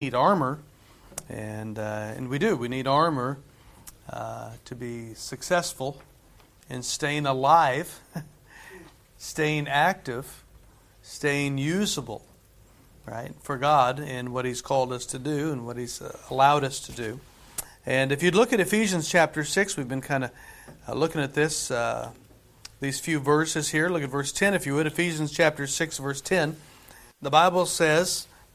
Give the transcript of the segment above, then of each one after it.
need armor, and uh, and we do. We need armor uh, to be successful in staying alive, staying active, staying usable, right, for God in what He's called us to do and what He's uh, allowed us to do. And if you'd look at Ephesians chapter six, we've been kind of uh, looking at this uh, these few verses here. Look at verse ten, if you would. Ephesians chapter six, verse ten. The Bible says.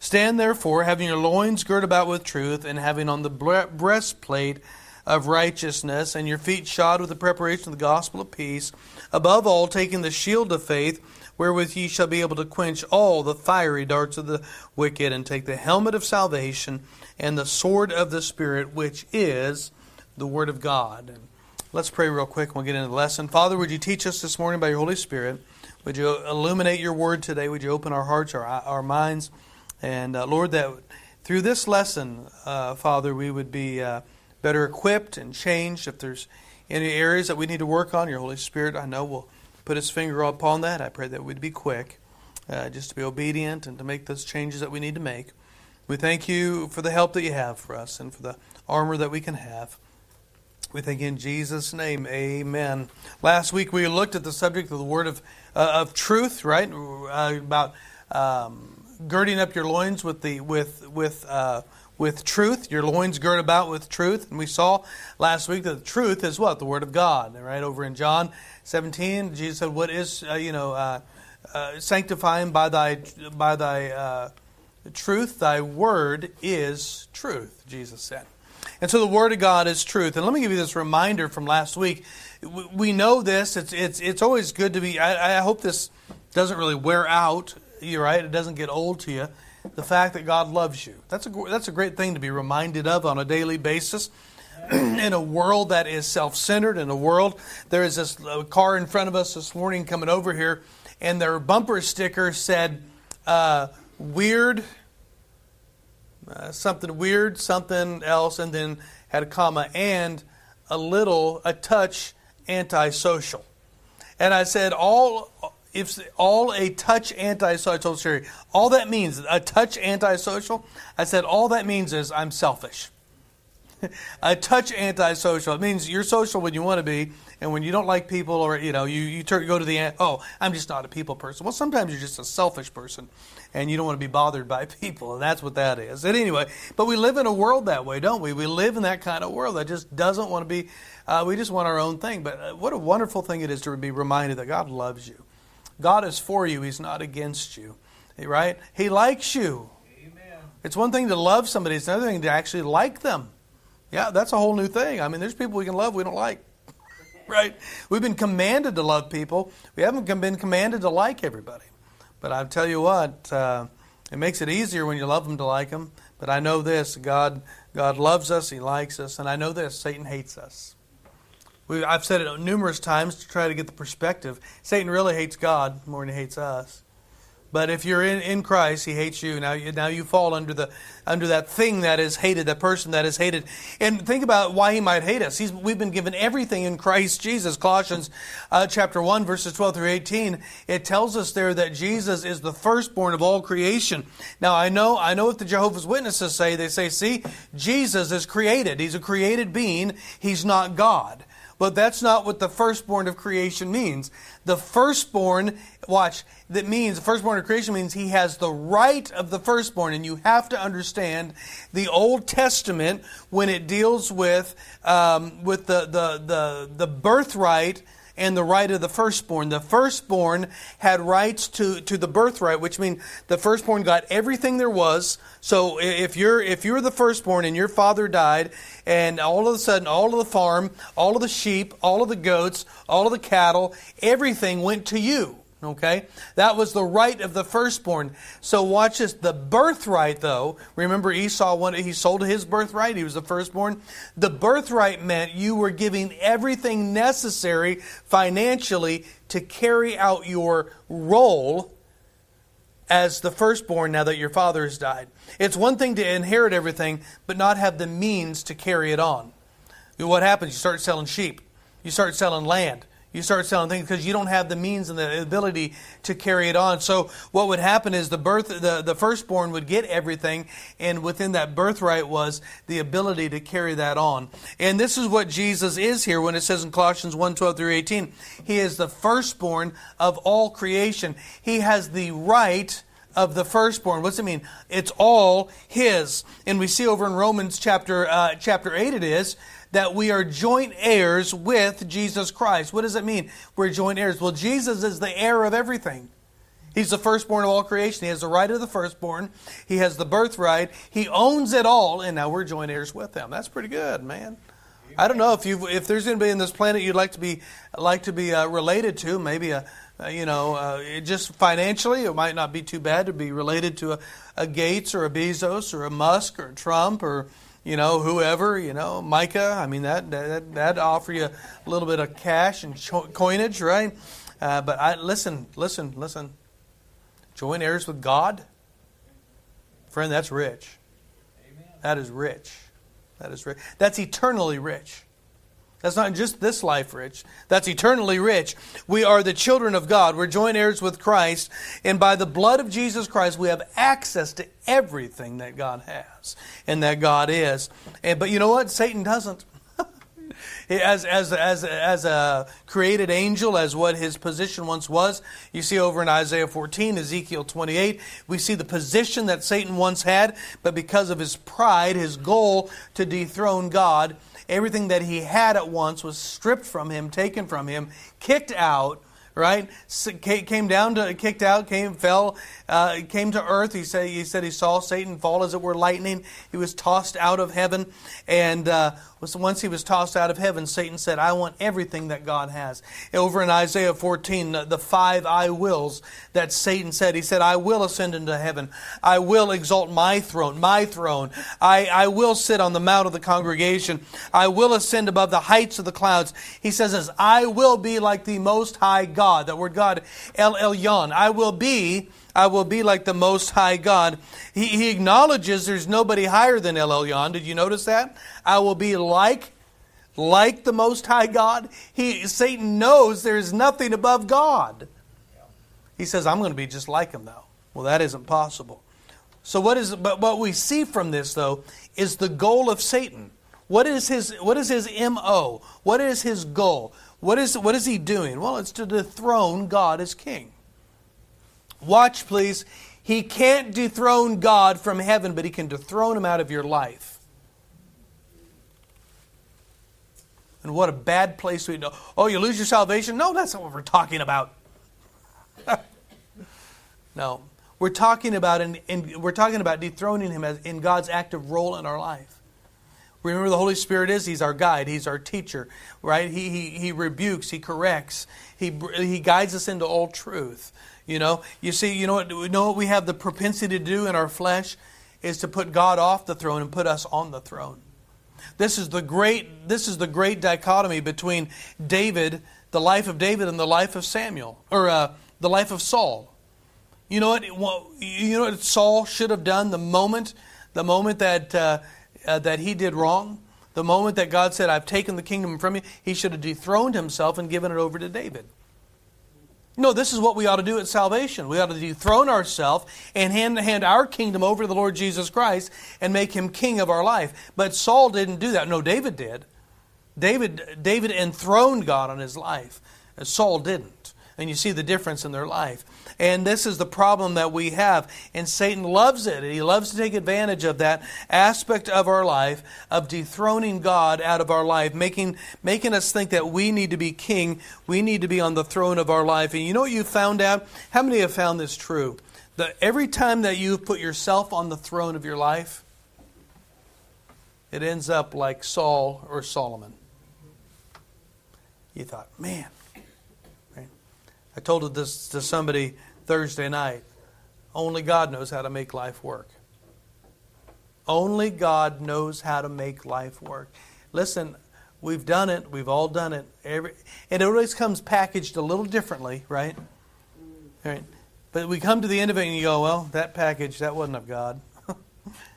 Stand therefore, having your loins girt about with truth, and having on the breastplate of righteousness, and your feet shod with the preparation of the gospel of peace. Above all, taking the shield of faith, wherewith ye shall be able to quench all the fiery darts of the wicked, and take the helmet of salvation and the sword of the Spirit, which is the Word of God. Let's pray real quick and we'll get into the lesson. Father, would you teach us this morning by your Holy Spirit? Would you illuminate your word today? Would you open our hearts, our, our minds? And uh, Lord, that through this lesson, uh, Father, we would be uh, better equipped and changed. If there's any areas that we need to work on, your Holy Spirit, I know, will put his finger upon that. I pray that we'd be quick, uh, just to be obedient and to make those changes that we need to make. We thank you for the help that you have for us and for the armor that we can have. We thank you in Jesus' name, Amen. Last week we looked at the subject of the word of uh, of truth, right? Uh, about um, girding up your loins with the with with uh, with truth. Your loins girt about with truth. And we saw last week that the truth is what the Word of God. Right over in John 17, Jesus said, "What is uh, you know uh, uh, sanctifying by thy by thy uh, truth? Thy word is truth." Jesus said. And so the Word of God is truth. And let me give you this reminder from last week. We know this. It's it's it's always good to be. I, I hope this doesn't really wear out you're right, it doesn't get old to you. The fact that God loves you. That's a, that's a great thing to be reminded of on a daily basis. in a world that is self centered, in a world, there is this car in front of us this morning coming over here, and their bumper sticker said, uh, weird, uh, something weird, something else, and then had a comma, and a little, a touch antisocial. And I said, all if all a touch antisocial, sorry, all that means a touch antisocial. I said all that means is I'm selfish. a touch antisocial. It means you're social when you want to be, and when you don't like people, or you know, you you turn, go to the oh, I'm just not a people person. Well, sometimes you're just a selfish person, and you don't want to be bothered by people, and that's what that is. And anyway, but we live in a world that way, don't we? We live in that kind of world that just doesn't want to be. Uh, we just want our own thing. But uh, what a wonderful thing it is to be reminded that God loves you God is for you, He's not against you. Right? He likes you. Amen. It's one thing to love somebody, it's another thing to actually like them. Yeah, that's a whole new thing. I mean, there's people we can love we don't like. right? We've been commanded to love people. We haven't been commanded to like everybody. But I tell you what, uh, it makes it easier when you love them to like them. But I know this God, God loves us, He likes us, and I know this Satan hates us. We, I've said it numerous times to try to get the perspective. Satan really hates God more than he hates us. But if you're in, in Christ, He hates you. Now, you. now you fall under the under that thing that is hated, that person that is hated. And think about why He might hate us. He's, we've been given everything in Christ Jesus. Colossians uh, chapter one, verses twelve through eighteen. It tells us there that Jesus is the firstborn of all creation. Now, I know I know what the Jehovah's Witnesses say. They say, "See, Jesus is created. He's a created being. He's not God." But that's not what the firstborn of creation means. The firstborn, watch, that means the firstborn of creation means he has the right of the firstborn. And you have to understand the Old Testament when it deals with, um, with the, the, the, the birthright and the right of the firstborn. The firstborn had rights to, to the birthright, which means the firstborn got everything there was. So if you're if you're the firstborn and your father died, and all of a sudden all of the farm, all of the sheep, all of the goats, all of the cattle, everything went to you. Okay? That was the right of the firstborn. So watch this. The birthright, though, remember Esau, when he sold his birthright, he was the firstborn. The birthright meant you were giving everything necessary financially to carry out your role as the firstborn now that your father has died. It's one thing to inherit everything, but not have the means to carry it on. What happens? You start selling sheep, you start selling land. You start selling things because you don't have the means and the ability to carry it on. So what would happen is the birth, the, the firstborn would get everything, and within that birthright was the ability to carry that on. And this is what Jesus is here when it says in Colossians 1, 12 through 18. He is the firstborn of all creation. He has the right of the firstborn. What's it mean? It's all his. And we see over in Romans chapter uh, chapter 8 it is that we are joint heirs with Jesus Christ. What does it mean? We're joint heirs. Well, Jesus is the heir of everything. He's the firstborn of all creation. He has the right of the firstborn. He has the birthright. He owns it all, and now we're joint heirs with him. That's pretty good, man. I don't know if you if there's anybody in this planet you'd like to be like to be uh, related to, maybe a uh, you know uh, just financially it might not be too bad to be related to a, a Gates or a Bezos or a Musk or a Trump or you know, whoever, you know, Micah, I mean, that, that, that offer you a little bit of cash and coinage, right? Uh, but I listen, listen, listen. Join heirs with God. Friend, that's rich. Amen. That is rich. That is rich. That's eternally rich. That's not just this life rich, that's eternally rich. We are the children of God. We're joint heirs with Christ, and by the blood of Jesus Christ, we have access to everything that God has and that God is. And, but you know what? Satan doesn't. as, as, as, as a created angel, as what his position once was. You see over in Isaiah 14, Ezekiel 28, we see the position that Satan once had, but because of his pride, his goal to dethrone God, Everything that he had at once was stripped from him, taken from him, kicked out, right? Came down to, kicked out, came, fell, uh, came to earth. He said, he said he saw Satan fall as it were lightning. He was tossed out of heaven. And uh, once he was tossed out of heaven, Satan said, I want everything that God has. Over in Isaiah 14, the five I wills that Satan said, he said, I will ascend into heaven. I will exalt my throne, my throne. I, I will sit on the mount of the congregation. I will ascend above the heights of the clouds. He says this, I will be like the most high God. God. That word God, El Elyon. I will be, I will be like the Most High God. He, he acknowledges there's nobody higher than El Elyon. Did you notice that? I will be like, like the Most High God. He, Satan knows there's nothing above God. He says, I'm going to be just like him, though. Well, that isn't possible. So what is but what we see from this though is the goal of Satan. What is his what is his MO? What is his goal? What is, what is he doing? Well, it's to dethrone God as king. Watch, please. He can't dethrone God from heaven, but he can dethrone him out of your life. And what a bad place we know. Oh, you lose your salvation? No, that's not what we're talking about. no. We're talking about in, in, we're talking about dethroning him as, in God's active role in our life. Remember, the Holy Spirit is, He's our guide, He's our teacher, right? He, he, he rebukes, He corrects, he, he guides us into all truth. You know, you see, you know what, you know what we have the propensity to do in our flesh? Is to put God off the throne and put us on the throne. This is the great, this is the great dichotomy between David, the life of David, and the life of Samuel, or uh, the life of Saul. You know what? You know what Saul should have done the moment, the moment that uh, uh, that he did wrong, the moment that God said, I've taken the kingdom from you, he should have dethroned himself and given it over to David. No, this is what we ought to do at salvation. We ought to dethrone ourselves and hand, hand our kingdom over to the Lord Jesus Christ and make him king of our life. But Saul didn't do that. No, David did. David, David enthroned God on his life. Saul didn't. And you see the difference in their life. And this is the problem that we have. And Satan loves it. He loves to take advantage of that aspect of our life of dethroning God out of our life, making, making us think that we need to be king. We need to be on the throne of our life. And you know what you found out? How many have found this true? That every time that you've put yourself on the throne of your life, it ends up like Saul or Solomon. You thought, man, I told this to somebody Thursday night. Only God knows how to make life work. Only God knows how to make life work. Listen, we've done it. We've all done it. Every, and it always comes packaged a little differently, right? Right. But we come to the end of it and you go, well, that package, that wasn't of God.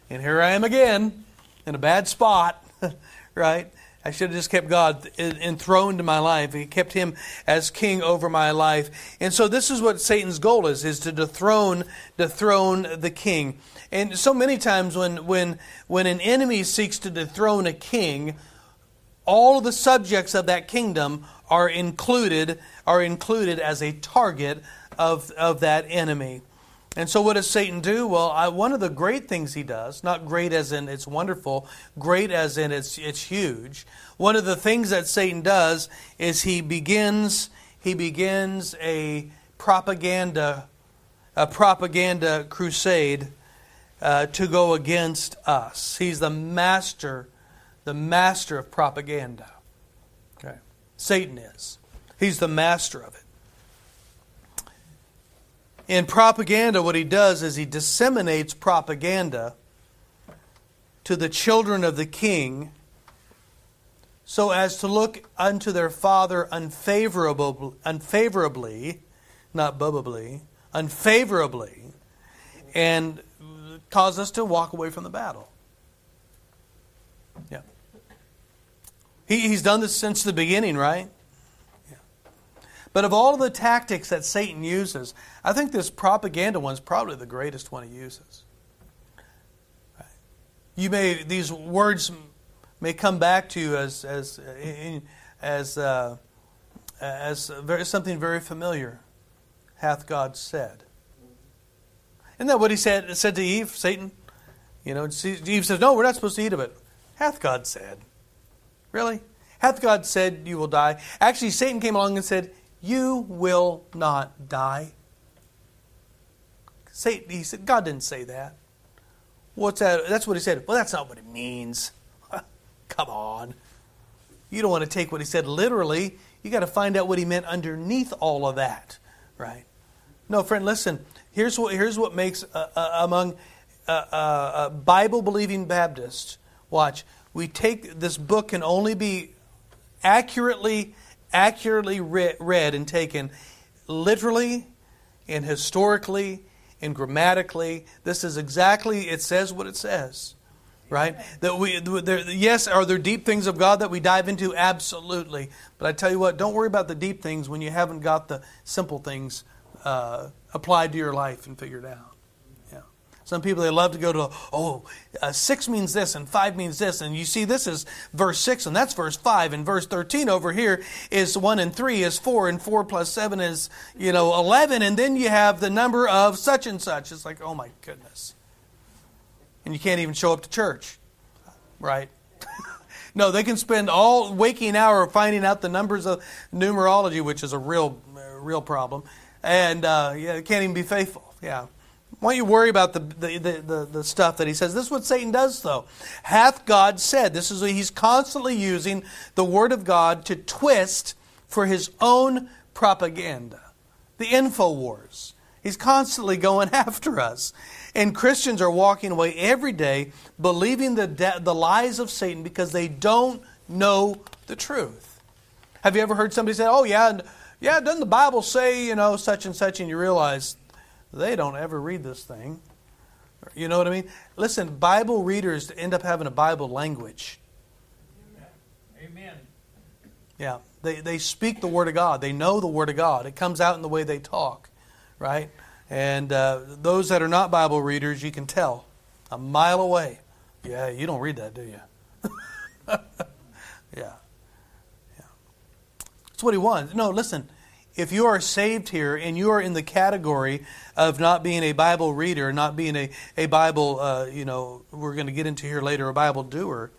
and here I am again in a bad spot, right? I should have just kept God enthroned in my life. He kept him as king over my life. And so this is what Satan's goal is, is to dethrone, dethrone the king. And so many times when, when, when an enemy seeks to dethrone a king, all the subjects of that kingdom are included, are included as a target of, of that enemy. And so, what does Satan do? Well, I, one of the great things he does, not great as in it's wonderful, great as in it's, it's huge. One of the things that Satan does is he begins he begins a propaganda a propaganda crusade uh, to go against us. He's the master, the master of propaganda. Okay, Satan is. He's the master of it. In propaganda, what he does is he disseminates propaganda to the children of the king so as to look unto their father unfavorably, not bubbly, unfavorably, and cause us to walk away from the battle. Yeah. He, he's done this since the beginning, right? But of all the tactics that Satan uses, I think this propaganda one is probably the greatest one he uses. You may these words may come back to you as as as uh, as very, something very familiar. Hath God said? Isn't that what he said said to Eve, Satan? You know, Eve says, "No, we're not supposed to eat of it." Hath God said? Really? Hath God said you will die? Actually, Satan came along and said, you will not die. He said, God didn't say that. What's that? That's what he said. Well, that's not what it means. Come on. You don't want to take what he said literally. You got to find out what he meant underneath all of that, right? No, friend, listen. Here's what here's what makes uh, uh, among uh, uh, uh Bible believing Baptists. Watch. We take this book can only be accurately accurately read and taken literally and historically and grammatically. This is exactly, it says what it says. Right? That we, there, yes, are there deep things of God that we dive into? Absolutely. But I tell you what, don't worry about the deep things when you haven't got the simple things uh, applied to your life and figured out. Some people, they love to go to, oh, uh, 6 means this and 5 means this. And you see, this is verse 6 and that's verse 5. And verse 13 over here is 1 and 3 is 4 and 4 plus 7 is, you know, 11. And then you have the number of such and such. It's like, oh my goodness. And you can't even show up to church, right? no, they can spend all waking hour finding out the numbers of numerology, which is a real, real problem. And uh, yeah, they can't even be faithful. Yeah. Why don't you worry about the, the, the, the, stuff that he says? This is what Satan does, though. Hath God said? This is he's constantly using the word of God to twist for his own propaganda. The info wars. He's constantly going after us. And Christians are walking away every day believing the, de- the lies of Satan because they don't know the truth. Have you ever heard somebody say, oh, yeah, yeah, doesn't the Bible say, you know, such and such? And you realize they don't ever read this thing. You know what I mean? Listen, Bible readers end up having a Bible language. Amen. Yeah, they, they speak the Word of God. They know the Word of God. It comes out in the way they talk, right? And uh, those that are not Bible readers, you can tell a mile away. Yeah, you don't read that, do you? yeah. Yeah. That's what he wants. No, listen if you are saved here and you are in the category of not being a Bible reader, not being a, a Bible, uh, you know, we're going to get into here later, a Bible doer,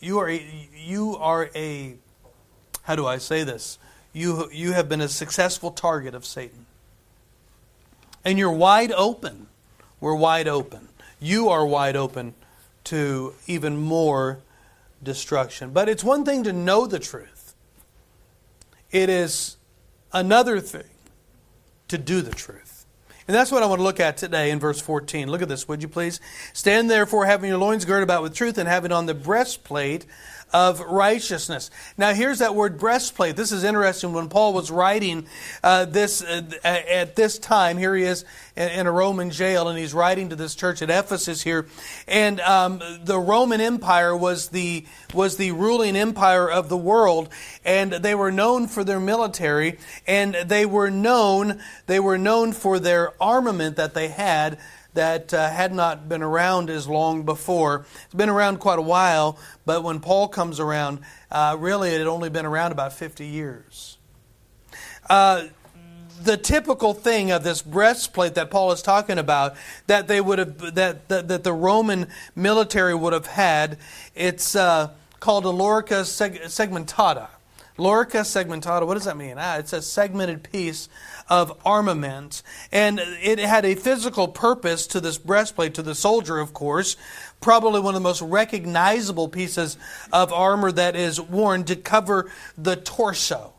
you are a, you are a, how do I say this? You, you have been a successful target of Satan. And you're wide open. We're wide open. You are wide open to even more destruction. But it's one thing to know the truth. It is another thing to do the truth. And that's what I want to look at today in verse 14. Look at this, would you please? Stand therefore, having your loins girded about with truth, and having on the breastplate of righteousness. Now, here's that word breastplate. This is interesting. When Paul was writing uh, this uh, at this time, here he is in a Roman jail, and he's writing to this church at Ephesus here. And um, the Roman Empire was the was the ruling empire of the world, and they were known for their military, and they were known they were known for their armament that they had that uh, had not been around as long before. It's been around quite a while, but when Paul comes around, uh, really it had only been around about 50 years. Uh, the typical thing of this breastplate that Paul is talking about that they would have that that, that the Roman military would have had, it's uh, called a lorica segmentata. Lorica segmentata, what does that mean? Ah, it's a segmented piece of armament. And it had a physical purpose to this breastplate, to the soldier, of course. Probably one of the most recognizable pieces of armor that is worn to cover the torso.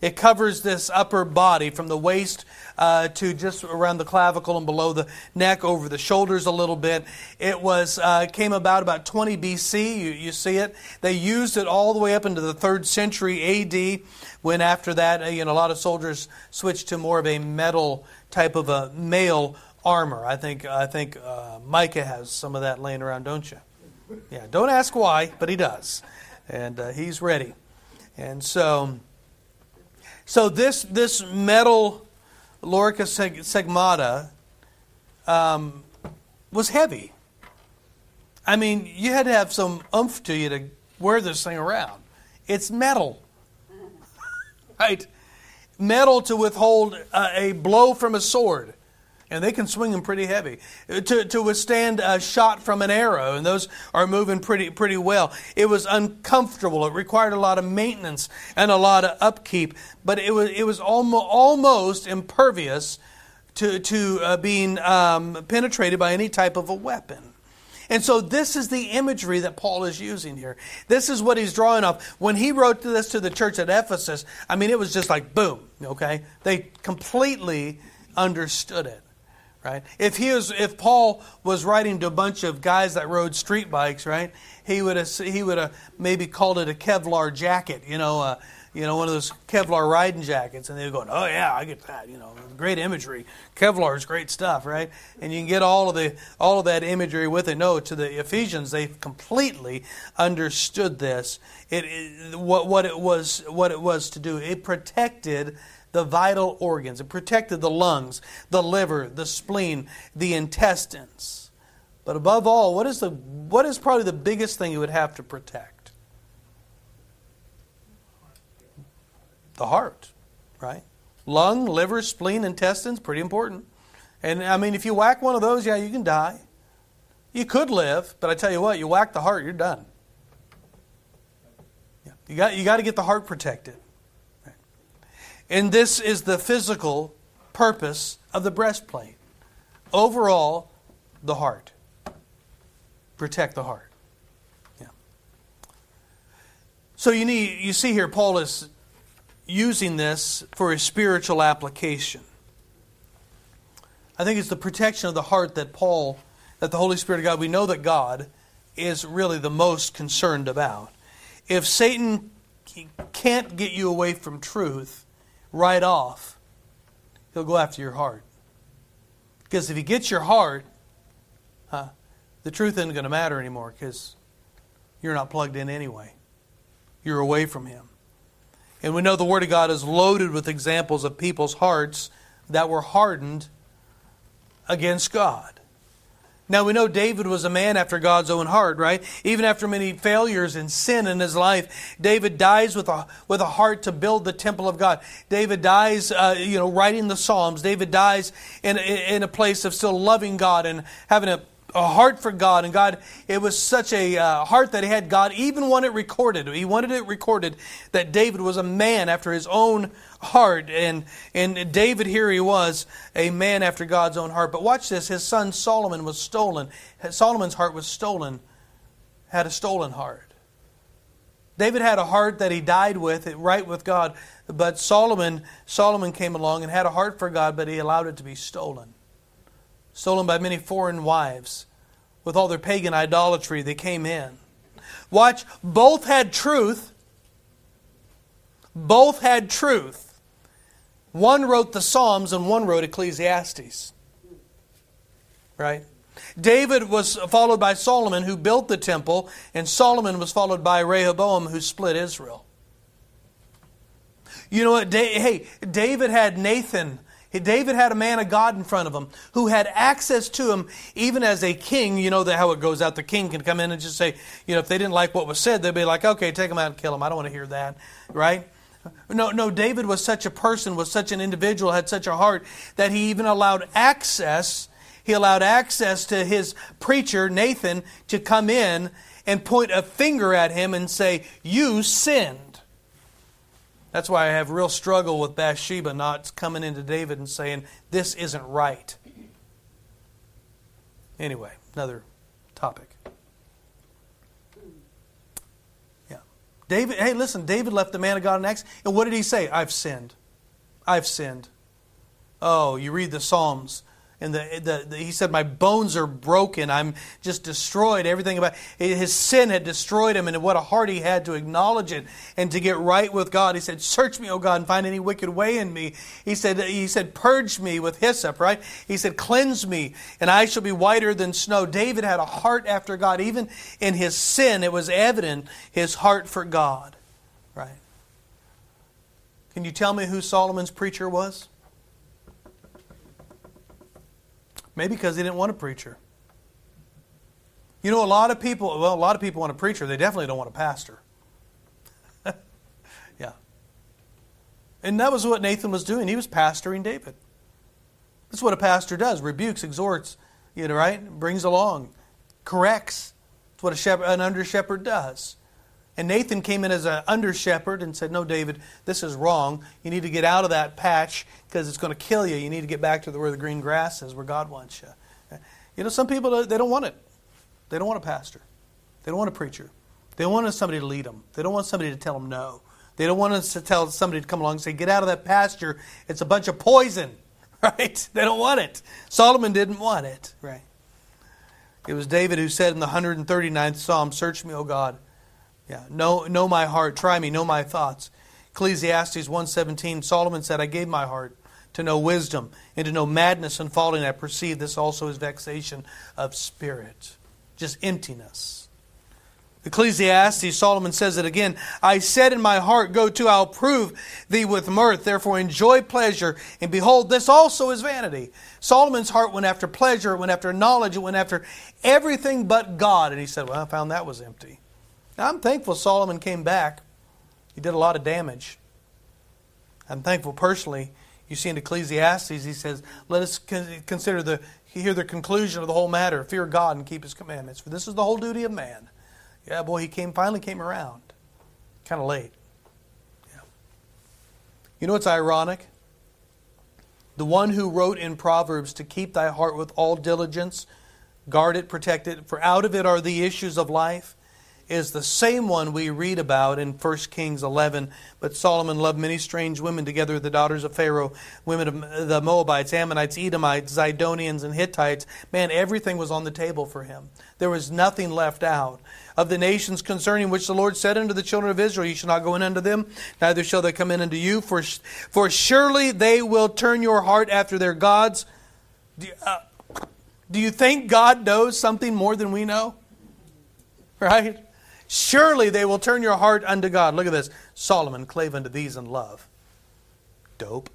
It covers this upper body from the waist uh, to just around the clavicle and below the neck, over the shoulders a little bit. It was uh, came about about 20 BC. You, you see it. They used it all the way up into the third century AD. When after that, uh, you know, a lot of soldiers switched to more of a metal type of a mail armor. I think I think uh, Micah has some of that laying around, don't you? Yeah. Don't ask why, but he does, and uh, he's ready. And so, so this this metal Lorica segmata um, was heavy. I mean, you had to have some oomph to you to wear this thing around. It's metal right? Metal to withhold a, a blow from a sword and they can swing them pretty heavy to, to withstand a shot from an arrow and those are moving pretty pretty well it was uncomfortable it required a lot of maintenance and a lot of upkeep but it was it was almost almost impervious to to uh, being um, penetrated by any type of a weapon and so this is the imagery that Paul is using here. This is what he's drawing off. When he wrote this to the church at Ephesus, I mean, it was just like boom, okay? They completely understood it. Right? If he was, if Paul was writing to a bunch of guys that rode street bikes, right? He would have, he would have maybe called it a Kevlar jacket, you know, uh, you know, one of those Kevlar riding jackets, and they're going, "Oh yeah, I get that." You know, great imagery. Kevlar is great stuff, right? And you can get all of the all of that imagery with it. No, to the Ephesians, they completely understood this. It, it what what it was what it was to do. It protected the vital organs. It protected the lungs, the liver, the spleen, the intestines. But above all, what is the what is probably the biggest thing you would have to protect? the heart, right? Lung, liver, spleen, intestines, pretty important. And I mean, if you whack one of those, yeah, you can die. You could live, but I tell you what, you whack the heart, you're done. You got, you got to get the heart protected. And this is the physical purpose of the breastplate. Overall, the heart. Protect the heart. Yeah. So you need you see here Paul is using this for a spiritual application. I think it's the protection of the heart that Paul, that the Holy Spirit of God, we know that God is really the most concerned about. If Satan can't get you away from truth right off, he'll go after your heart. Because if he gets your heart, huh, the truth isn't going to matter anymore because you're not plugged in anyway. You're away from him. And we know the Word of God is loaded with examples of people's hearts that were hardened against God. Now we know David was a man after God's own heart, right? Even after many failures and sin in his life, David dies with a with a heart to build the temple of God. David dies, uh, you know, writing the Psalms. David dies in in a place of still loving God and having a a heart for God, and God, it was such a uh, heart that he had. God even wanted it recorded. He wanted it recorded that David was a man after his own heart, and and David here he was a man after God's own heart. But watch this: his son Solomon was stolen. Solomon's heart was stolen, had a stolen heart. David had a heart that he died with, right with God, but Solomon Solomon came along and had a heart for God, but he allowed it to be stolen. Stolen by many foreign wives. With all their pagan idolatry, they came in. Watch, both had truth. Both had truth. One wrote the Psalms and one wrote Ecclesiastes. Right? David was followed by Solomon, who built the temple, and Solomon was followed by Rehoboam, who split Israel. You know what? Hey, David had Nathan. David had a man of God in front of him who had access to him even as a king. You know how it goes out. The king can come in and just say, you know, if they didn't like what was said, they'd be like, okay, take him out and kill him. I don't want to hear that, right? No, no, David was such a person, was such an individual, had such a heart that he even allowed access he allowed access to his preacher, Nathan, to come in and point a finger at him and say, You sinned. That's why I have real struggle with Bathsheba not coming into David and saying, This isn't right. Anyway, another topic. Yeah. David, hey, listen, David left the man of God in Acts, and what did he say? I've sinned. I've sinned. Oh, you read the Psalms and the, the, the, he said, My bones are broken. I'm just destroyed. Everything about his sin had destroyed him, and what a heart he had to acknowledge it and to get right with God. He said, Search me, O God, and find any wicked way in me. He said, he said, Purge me with hyssop, right? He said, Cleanse me, and I shall be whiter than snow. David had a heart after God. Even in his sin, it was evident his heart for God. Right? Can you tell me who Solomon's preacher was? Maybe because he didn't want a preacher. You know, a lot of people, well, a lot of people want a preacher. They definitely don't want a pastor. yeah. And that was what Nathan was doing. He was pastoring David. That's what a pastor does rebukes, exhorts, you know, right? Brings along, corrects. That's what a shepherd, an under shepherd does. And Nathan came in as an under shepherd and said, No, David, this is wrong. You need to get out of that patch because it's going to kill you. You need to get back to where the green grass is, where God wants you. You know, some people, they don't want it. They don't want a pastor. They don't want a preacher. They want somebody to lead them. They don't want somebody to tell them no. They don't want us to tell somebody to come along and say, Get out of that pasture. It's a bunch of poison. Right? They don't want it. Solomon didn't want it. Right? It was David who said in the 139th Psalm, Search me, O God yeah, know, know my heart, try me, know my thoughts. Ecclesiastes 1:17 Solomon said, I gave my heart to know wisdom and to know madness and falling. I perceive this also is vexation of spirit, just emptiness. Ecclesiastes, Solomon says it again. I said in my heart, Go to, I'll prove thee with mirth. Therefore enjoy pleasure. And behold, this also is vanity. Solomon's heart went after pleasure, it went after knowledge, it went after everything but God. And he said, Well, I found that was empty. Now, I'm thankful Solomon came back. He did a lot of damage. I'm thankful personally. You see in Ecclesiastes, he says, Let us consider the, hear the conclusion of the whole matter. Fear God and keep his commandments. For this is the whole duty of man. Yeah, boy, he came finally came around. Kind of late. Yeah. You know what's ironic? The one who wrote in Proverbs to keep thy heart with all diligence, guard it, protect it, for out of it are the issues of life is the same one we read about in 1 Kings 11. But Solomon loved many strange women together the daughters of Pharaoh, women of the Moabites, Ammonites, Edomites, Zidonians, and Hittites. Man, everything was on the table for him. There was nothing left out. Of the nations concerning which the Lord said unto the children of Israel, You shall not go in unto them, neither shall they come in unto you, for, for surely they will turn your heart after their gods. Do, uh, do you think God knows something more than we know? Right? Surely they will turn your heart unto God. Look at this. Solomon clave unto these in love. Dope.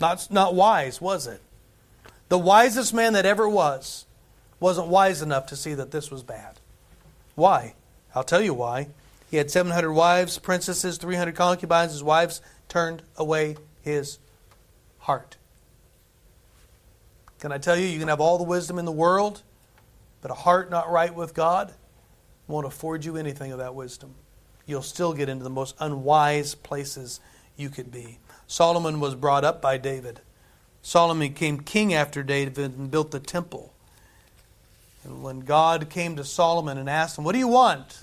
Not, not wise, was it? The wisest man that ever was wasn't wise enough to see that this was bad. Why? I'll tell you why. He had 700 wives, princesses, 300 concubines. His wives turned away his heart. Can I tell you, you can have all the wisdom in the world, but a heart not right with God won't afford you anything of that wisdom. You'll still get into the most unwise places you could be. Solomon was brought up by David. Solomon became king after David and built the temple. And when God came to Solomon and asked him, What do you want?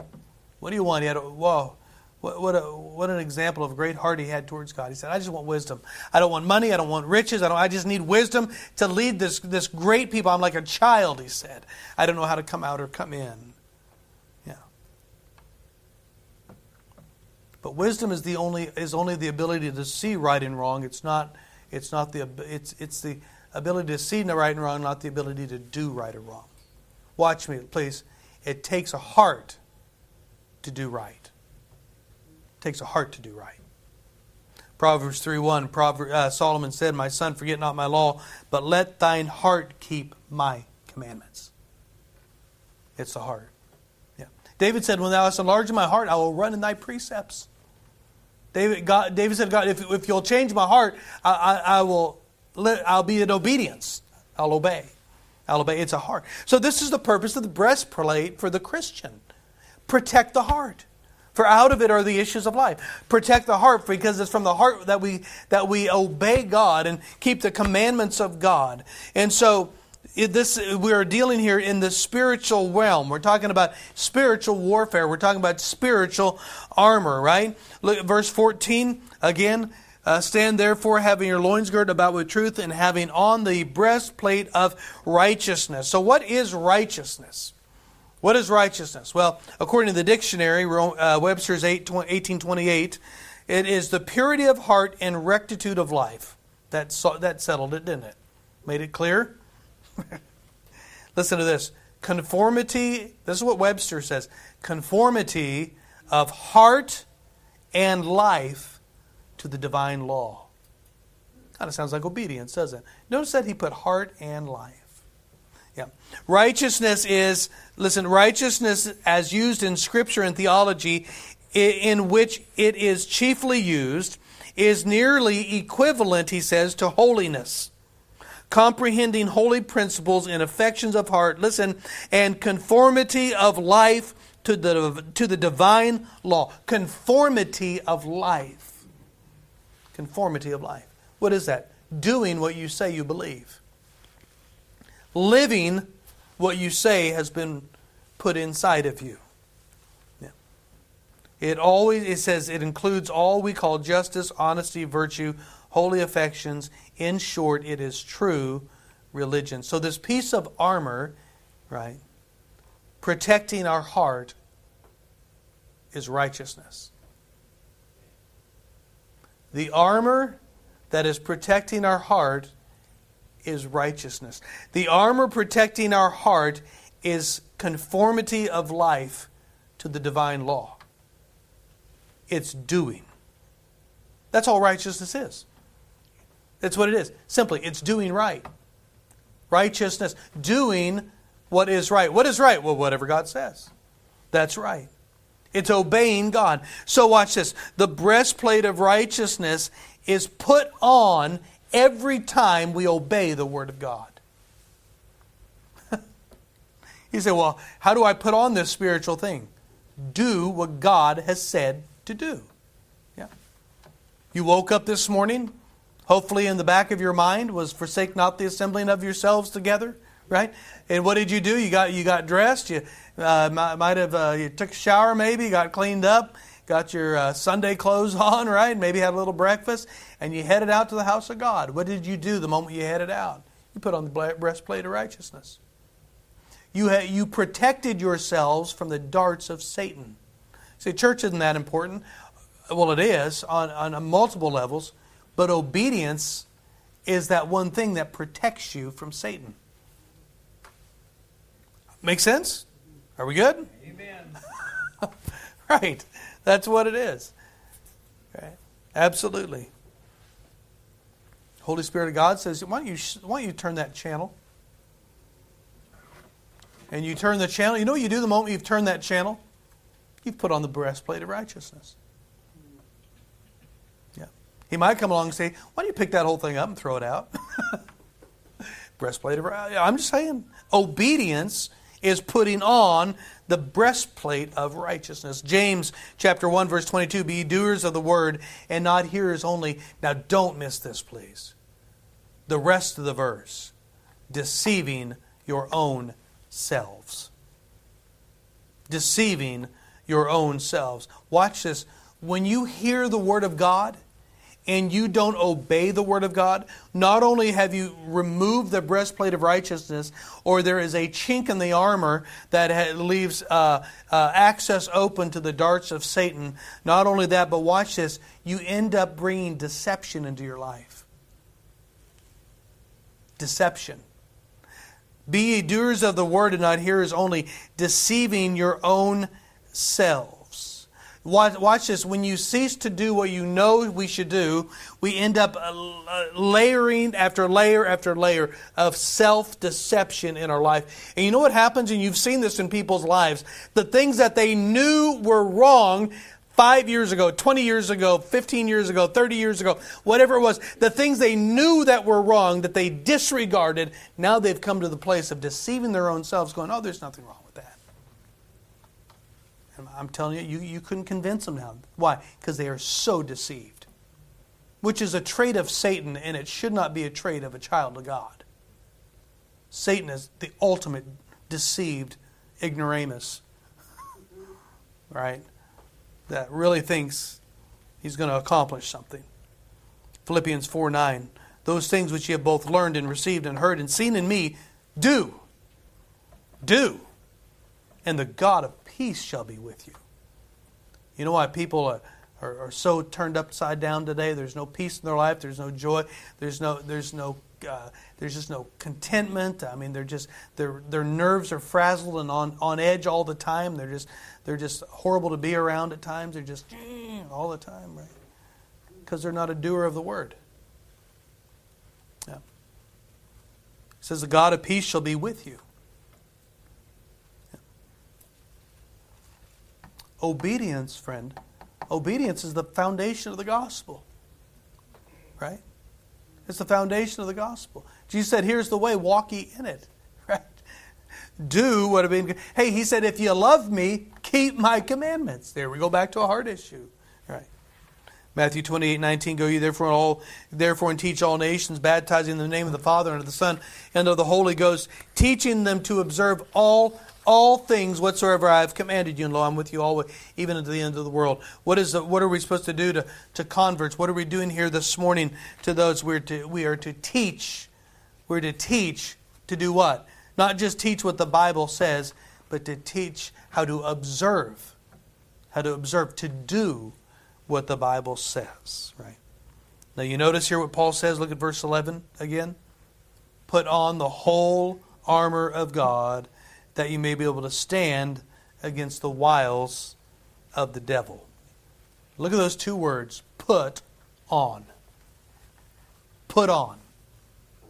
What do you want? He had a, whoa. What, what, a, what an example of great heart he had towards God. He said, I just want wisdom. I don't want money. I don't want riches. I, don't, I just need wisdom to lead this, this great people. I'm like a child, he said. I don't know how to come out or come in. Yeah. But wisdom is, the only, is only the ability to see right and wrong. It's not, it's not the, it's, it's the ability to see the right and wrong, not the ability to do right or wrong. Watch me, please. It takes a heart to do right. It takes a heart to do right. Proverbs 3 1, Proverbs, uh, Solomon said, My son, forget not my law, but let thine heart keep my commandments. It's the heart. Yeah. David said, When thou hast enlarged my heart, I will run in thy precepts. David, God, David said, God, if, if you'll change my heart, I, I, I will I'll be in obedience. I'll obey. I'll obey. It's a heart. So this is the purpose of the breastplate for the Christian. Protect the heart. For out of it are the issues of life. Protect the heart because it's from the heart that we that we obey God and keep the commandments of God. And so this we are dealing here in the spiritual realm. We're talking about spiritual warfare. We're talking about spiritual armor, right? Look at verse 14 again. Uh, stand therefore, having your loins girt about with truth, and having on the breastplate of righteousness. So, what is righteousness? What is righteousness? Well, according to the dictionary, uh, Webster's 8, 1828, it is the purity of heart and rectitude of life. That, that settled it, didn't it? Made it clear? Listen to this. Conformity, this is what Webster says conformity of heart and life to the divine law. Kind of sounds like obedience, doesn't it? Notice that he put heart and life. Yeah. Righteousness is, listen, righteousness as used in Scripture and theology, in which it is chiefly used, is nearly equivalent, he says, to holiness. Comprehending holy principles and affections of heart, listen, and conformity of life to the, to the divine law. Conformity of life. Conformity of life. What is that? Doing what you say you believe living what you say has been put inside of you. Yeah. It always it says it includes all we call justice, honesty, virtue, holy affections. In short, it is true religion. So this piece of armor, right, protecting our heart is righteousness. The armor that is protecting our heart is righteousness. The armor protecting our heart is conformity of life to the divine law. It's doing. That's all righteousness is. That's what it is. Simply, it's doing right. Righteousness, doing what is right. What is right? Well, whatever God says. That's right. It's obeying God. So, watch this. The breastplate of righteousness is put on every time we obey the Word of God. you say, well, how do I put on this spiritual thing? Do what God has said to do. Yeah. You woke up this morning, hopefully in the back of your mind was forsake not the assembling of yourselves together, right? And what did you do? You got you got dressed. You uh, might have uh, you took a shower, maybe got cleaned up, got your uh, Sunday clothes on, right? Maybe had a little breakfast, and you headed out to the house of God. What did you do the moment you headed out? You put on the breastplate of righteousness. You, ha- you protected yourselves from the darts of Satan. See, church isn't that important. Well, it is on, on multiple levels, but obedience is that one thing that protects you from Satan. Make sense? Are we good? Amen. right. That's what it is. Okay? Absolutely. Holy Spirit of God says, why don't, you, why don't you turn that channel? And you turn the channel. You know what you do the moment you've turned that channel? You've put on the breastplate of righteousness. Yeah. He might come along and say, why don't you pick that whole thing up and throw it out? breastplate of righteousness. I'm just saying, obedience is putting on the breastplate of righteousness. James chapter 1 verse 22 be doers of the word and not hearers only. Now don't miss this please. The rest of the verse deceiving your own selves. Deceiving your own selves. Watch this. When you hear the Word of God, and you don't obey the word of God, not only have you removed the breastplate of righteousness, or there is a chink in the armor that leaves uh, uh, access open to the darts of Satan, not only that, but watch this, you end up bringing deception into your life. Deception. Be ye doers of the word and not hearers only, deceiving your own selves. Watch, watch, this. When you cease to do what you know we should do, we end up uh, layering after layer after layer of self deception in our life. And you know what happens? And you've seen this in people's lives. The things that they knew were wrong five years ago, 20 years ago, 15 years ago, 30 years ago, whatever it was, the things they knew that were wrong, that they disregarded, now they've come to the place of deceiving their own selves, going, oh, there's nothing wrong I'm telling you, you, you couldn't convince them now. Why? Because they are so deceived. Which is a trait of Satan, and it should not be a trait of a child of God. Satan is the ultimate deceived ignoramus, right? That really thinks he's going to accomplish something. Philippians 4 9. Those things which ye have both learned and received and heard and seen in me, do. Do. And the God of peace shall be with you. You know why people are, are, are, so turned upside down today? There's no peace in their life. There's no joy. There's no, there's no, uh, there's just no contentment. I mean, they're just their their nerves are frazzled and on, on edge all the time. They're just they're just horrible to be around at times. They're just all the time, right? Because they're not a doer of the word. Yeah. It says the God of peace shall be with you. Obedience, friend, obedience is the foundation of the gospel. Right? It's the foundation of the gospel. Jesus said, Here's the way, walk ye in it. Right? Do what I mean. Hey, he said, If you love me, keep my commandments. There we go back to a heart issue. Right. Matthew 28, 19, go ye therefore all therefore and teach all nations, baptizing in the name of the Father and of the Son and of the Holy Ghost, teaching them to observe all all things whatsoever I have commanded you, and lo, I'm with you always, even unto the end of the world. What is the, what are we supposed to do to, to converts? What are we doing here this morning to those we're to, we are to teach? We're to teach to do what? Not just teach what the Bible says, but to teach how to observe, how to observe, to do what the Bible says, right? Now you notice here what Paul says. Look at verse 11 again. Put on the whole armor of God that you may be able to stand against the wiles of the devil. Look at those two words put on. Put on.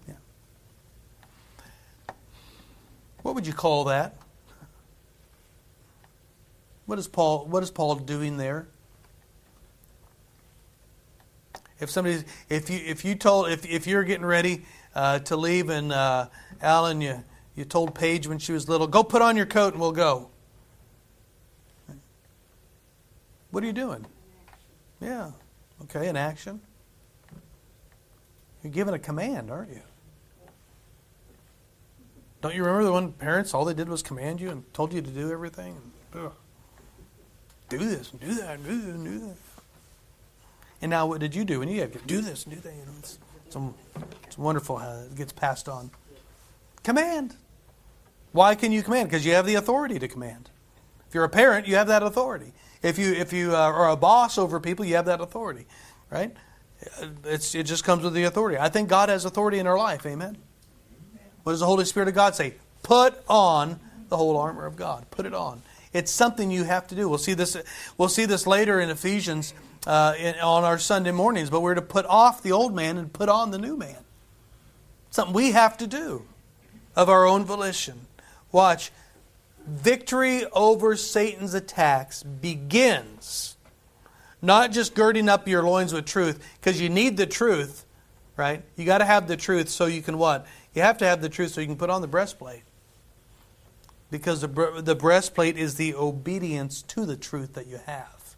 Yeah. What would you call that? What is Paul what is Paul doing there? If somebody if you if you told if if you're getting ready uh, to leave and uh, Alan you you told Paige when she was little, go put on your coat and we'll go. What are you doing? Yeah. Okay, an action. You're giving a command, aren't you? Don't you remember the one parents all they did was command you and told you to do everything? Do this and do that and do this and do that. And now what did you do? And you have to do this and do that. You know, it's, it's, it's wonderful how it gets passed on. Command. Why can you command? Because you have the authority to command. If you're a parent, you have that authority. If you if you uh, are a boss over people, you have that authority, right? It's, it just comes with the authority. I think God has authority in our life. Amen. What does the Holy Spirit of God say? Put on the whole armor of God. Put it on. It's something you have to do. We'll see this. We'll see this later in Ephesians uh, in, on our Sunday mornings. But we're to put off the old man and put on the new man. Something we have to do of our own volition. Watch. Victory over Satan's attacks begins not just girding up your loins with truth, because you need the truth, right? You got to have the truth so you can what? You have to have the truth so you can put on the breastplate. Because the, the breastplate is the obedience to the truth that you have.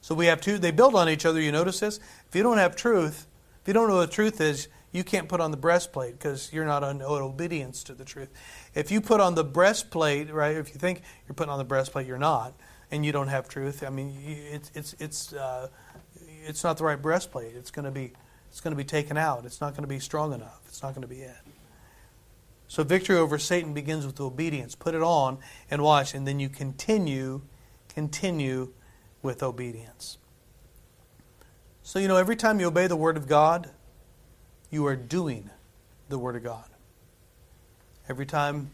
So we have two, they build on each other. You notice this? If you don't have truth, if you don't know what truth is, you can't put on the breastplate because you're not in obedience to the truth. If you put on the breastplate, right? If you think you're putting on the breastplate, you're not, and you don't have truth. I mean, it's it's it's uh, it's not the right breastplate. It's going to be it's going to be taken out. It's not going to be strong enough. It's not going to be it. So victory over Satan begins with obedience. Put it on and watch, and then you continue, continue with obedience. So you know, every time you obey the word of God, you are doing the word of God. Every time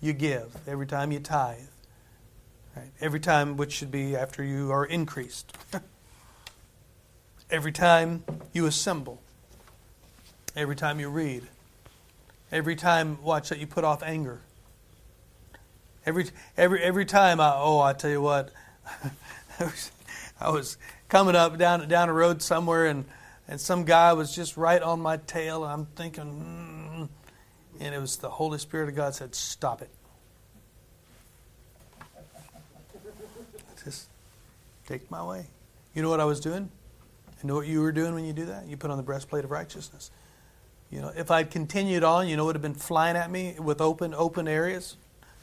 you give, every time you tithe, right? every time, which should be after you are increased. every time you assemble, every time you read, every time, watch that you put off anger. Every every every time, I, oh, I tell you what, I, was, I was coming up down down a road somewhere, and and some guy was just right on my tail, and I'm thinking, mm, and it was the Holy Spirit of God said, "Stop it." Just take my way. You know what I was doing? You know what you were doing when you do that? You put on the breastplate of righteousness. You know, if I'd continued on, you know, it would have been flying at me with open open areas,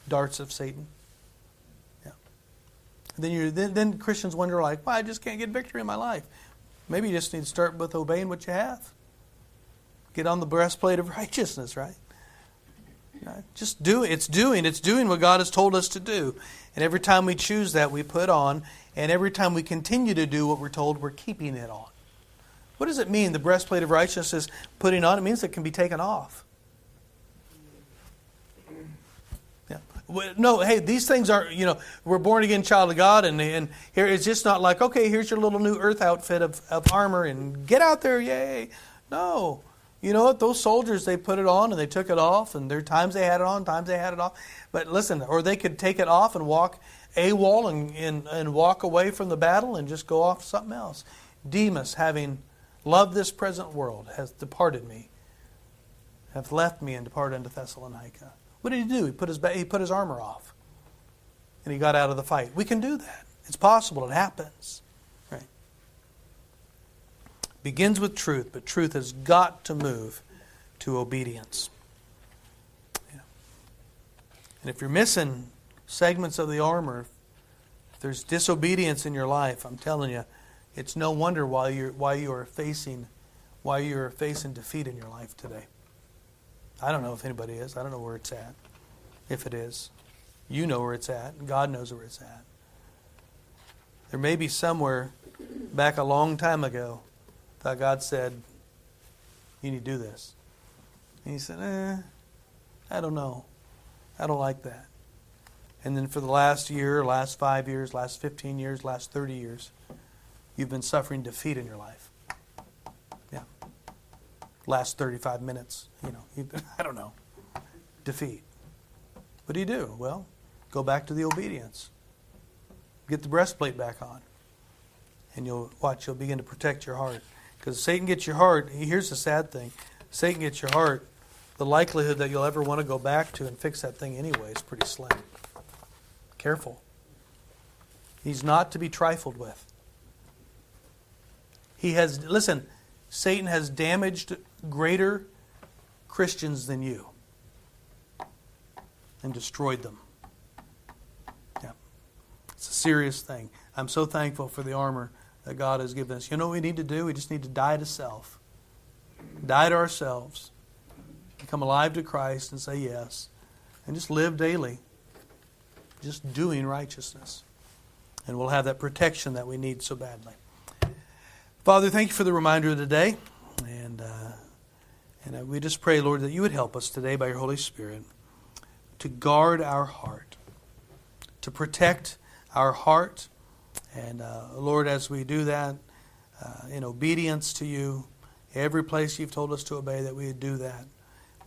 darts of Satan. Yeah. Then you then, then Christians wonder like, why well, I just can't get victory in my life. Maybe you just need to start with obeying what you have. Get on the breastplate of righteousness, right? Just do it. It's doing. It's doing what God has told us to do. And every time we choose that, we put on. And every time we continue to do what we're told, we're keeping it on. What does it mean, the breastplate of righteousness is putting on? It means it can be taken off. Yeah. No, hey, these things are, you know, we're born again child of God, and, and here it's just not like, okay, here's your little new earth outfit of, of armor, and get out there, yay. No. You know what? Those soldiers, they put it on and they took it off, and there times they had it on, times they had it off. But listen, or they could take it off and walk AWOL and, and, and walk away from the battle and just go off something else. Demas, having loved this present world, has departed me, hath left me and departed unto Thessalonica. What did he do? He put his, he put his armor off and he got out of the fight. We can do that. It's possible. It happens. Right? Begins with truth, but truth has got to move to obedience. Yeah. And if you're missing segments of the armor, if there's disobedience in your life, I'm telling you, it's no wonder why you're why you are facing why you're facing defeat in your life today. I don't know if anybody is. I don't know where it's at. If it is, you know where it's at. God knows where it's at. There may be somewhere back a long time ago that God said, "You need to do this," and He said, "Eh, I don't know. I don't like that." And then for the last year, last five years, last 15 years, last 30 years, you've been suffering defeat in your life. Last 35 minutes, you know, I don't know. Defeat. What do you do? Well, go back to the obedience. Get the breastplate back on. And you'll watch, you'll begin to protect your heart. Because Satan gets your heart. Here's the sad thing Satan gets your heart. The likelihood that you'll ever want to go back to and fix that thing anyway is pretty slim. Careful. He's not to be trifled with. He has, listen, Satan has damaged greater Christians than you and destroyed them. Yeah. It's a serious thing. I'm so thankful for the armor that God has given us. You know what we need to do? We just need to die to self. Die to ourselves. Become alive to Christ and say yes. And just live daily. Just doing righteousness. And we'll have that protection that we need so badly. Father, thank you for the reminder of today. And, uh, and uh, we just pray, Lord, that you would help us today by your Holy Spirit to guard our heart, to protect our heart. And uh, Lord, as we do that uh, in obedience to you, every place you've told us to obey, that we would do that,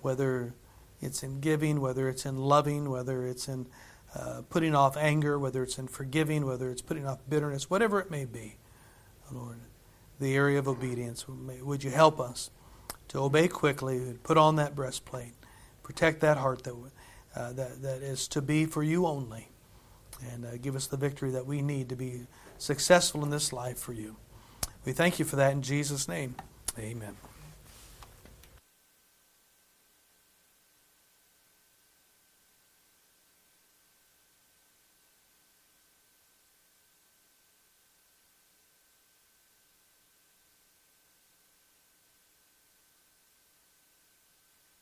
whether it's in giving, whether it's in loving, whether it's in uh, putting off anger, whether it's in forgiving, whether it's putting off bitterness, whatever it may be, Lord the area of obedience. Would you help us to obey quickly, put on that breastplate, protect that heart that, uh, that, that is to be for you only, and uh, give us the victory that we need to be successful in this life for you. We thank you for that in Jesus' name. Amen.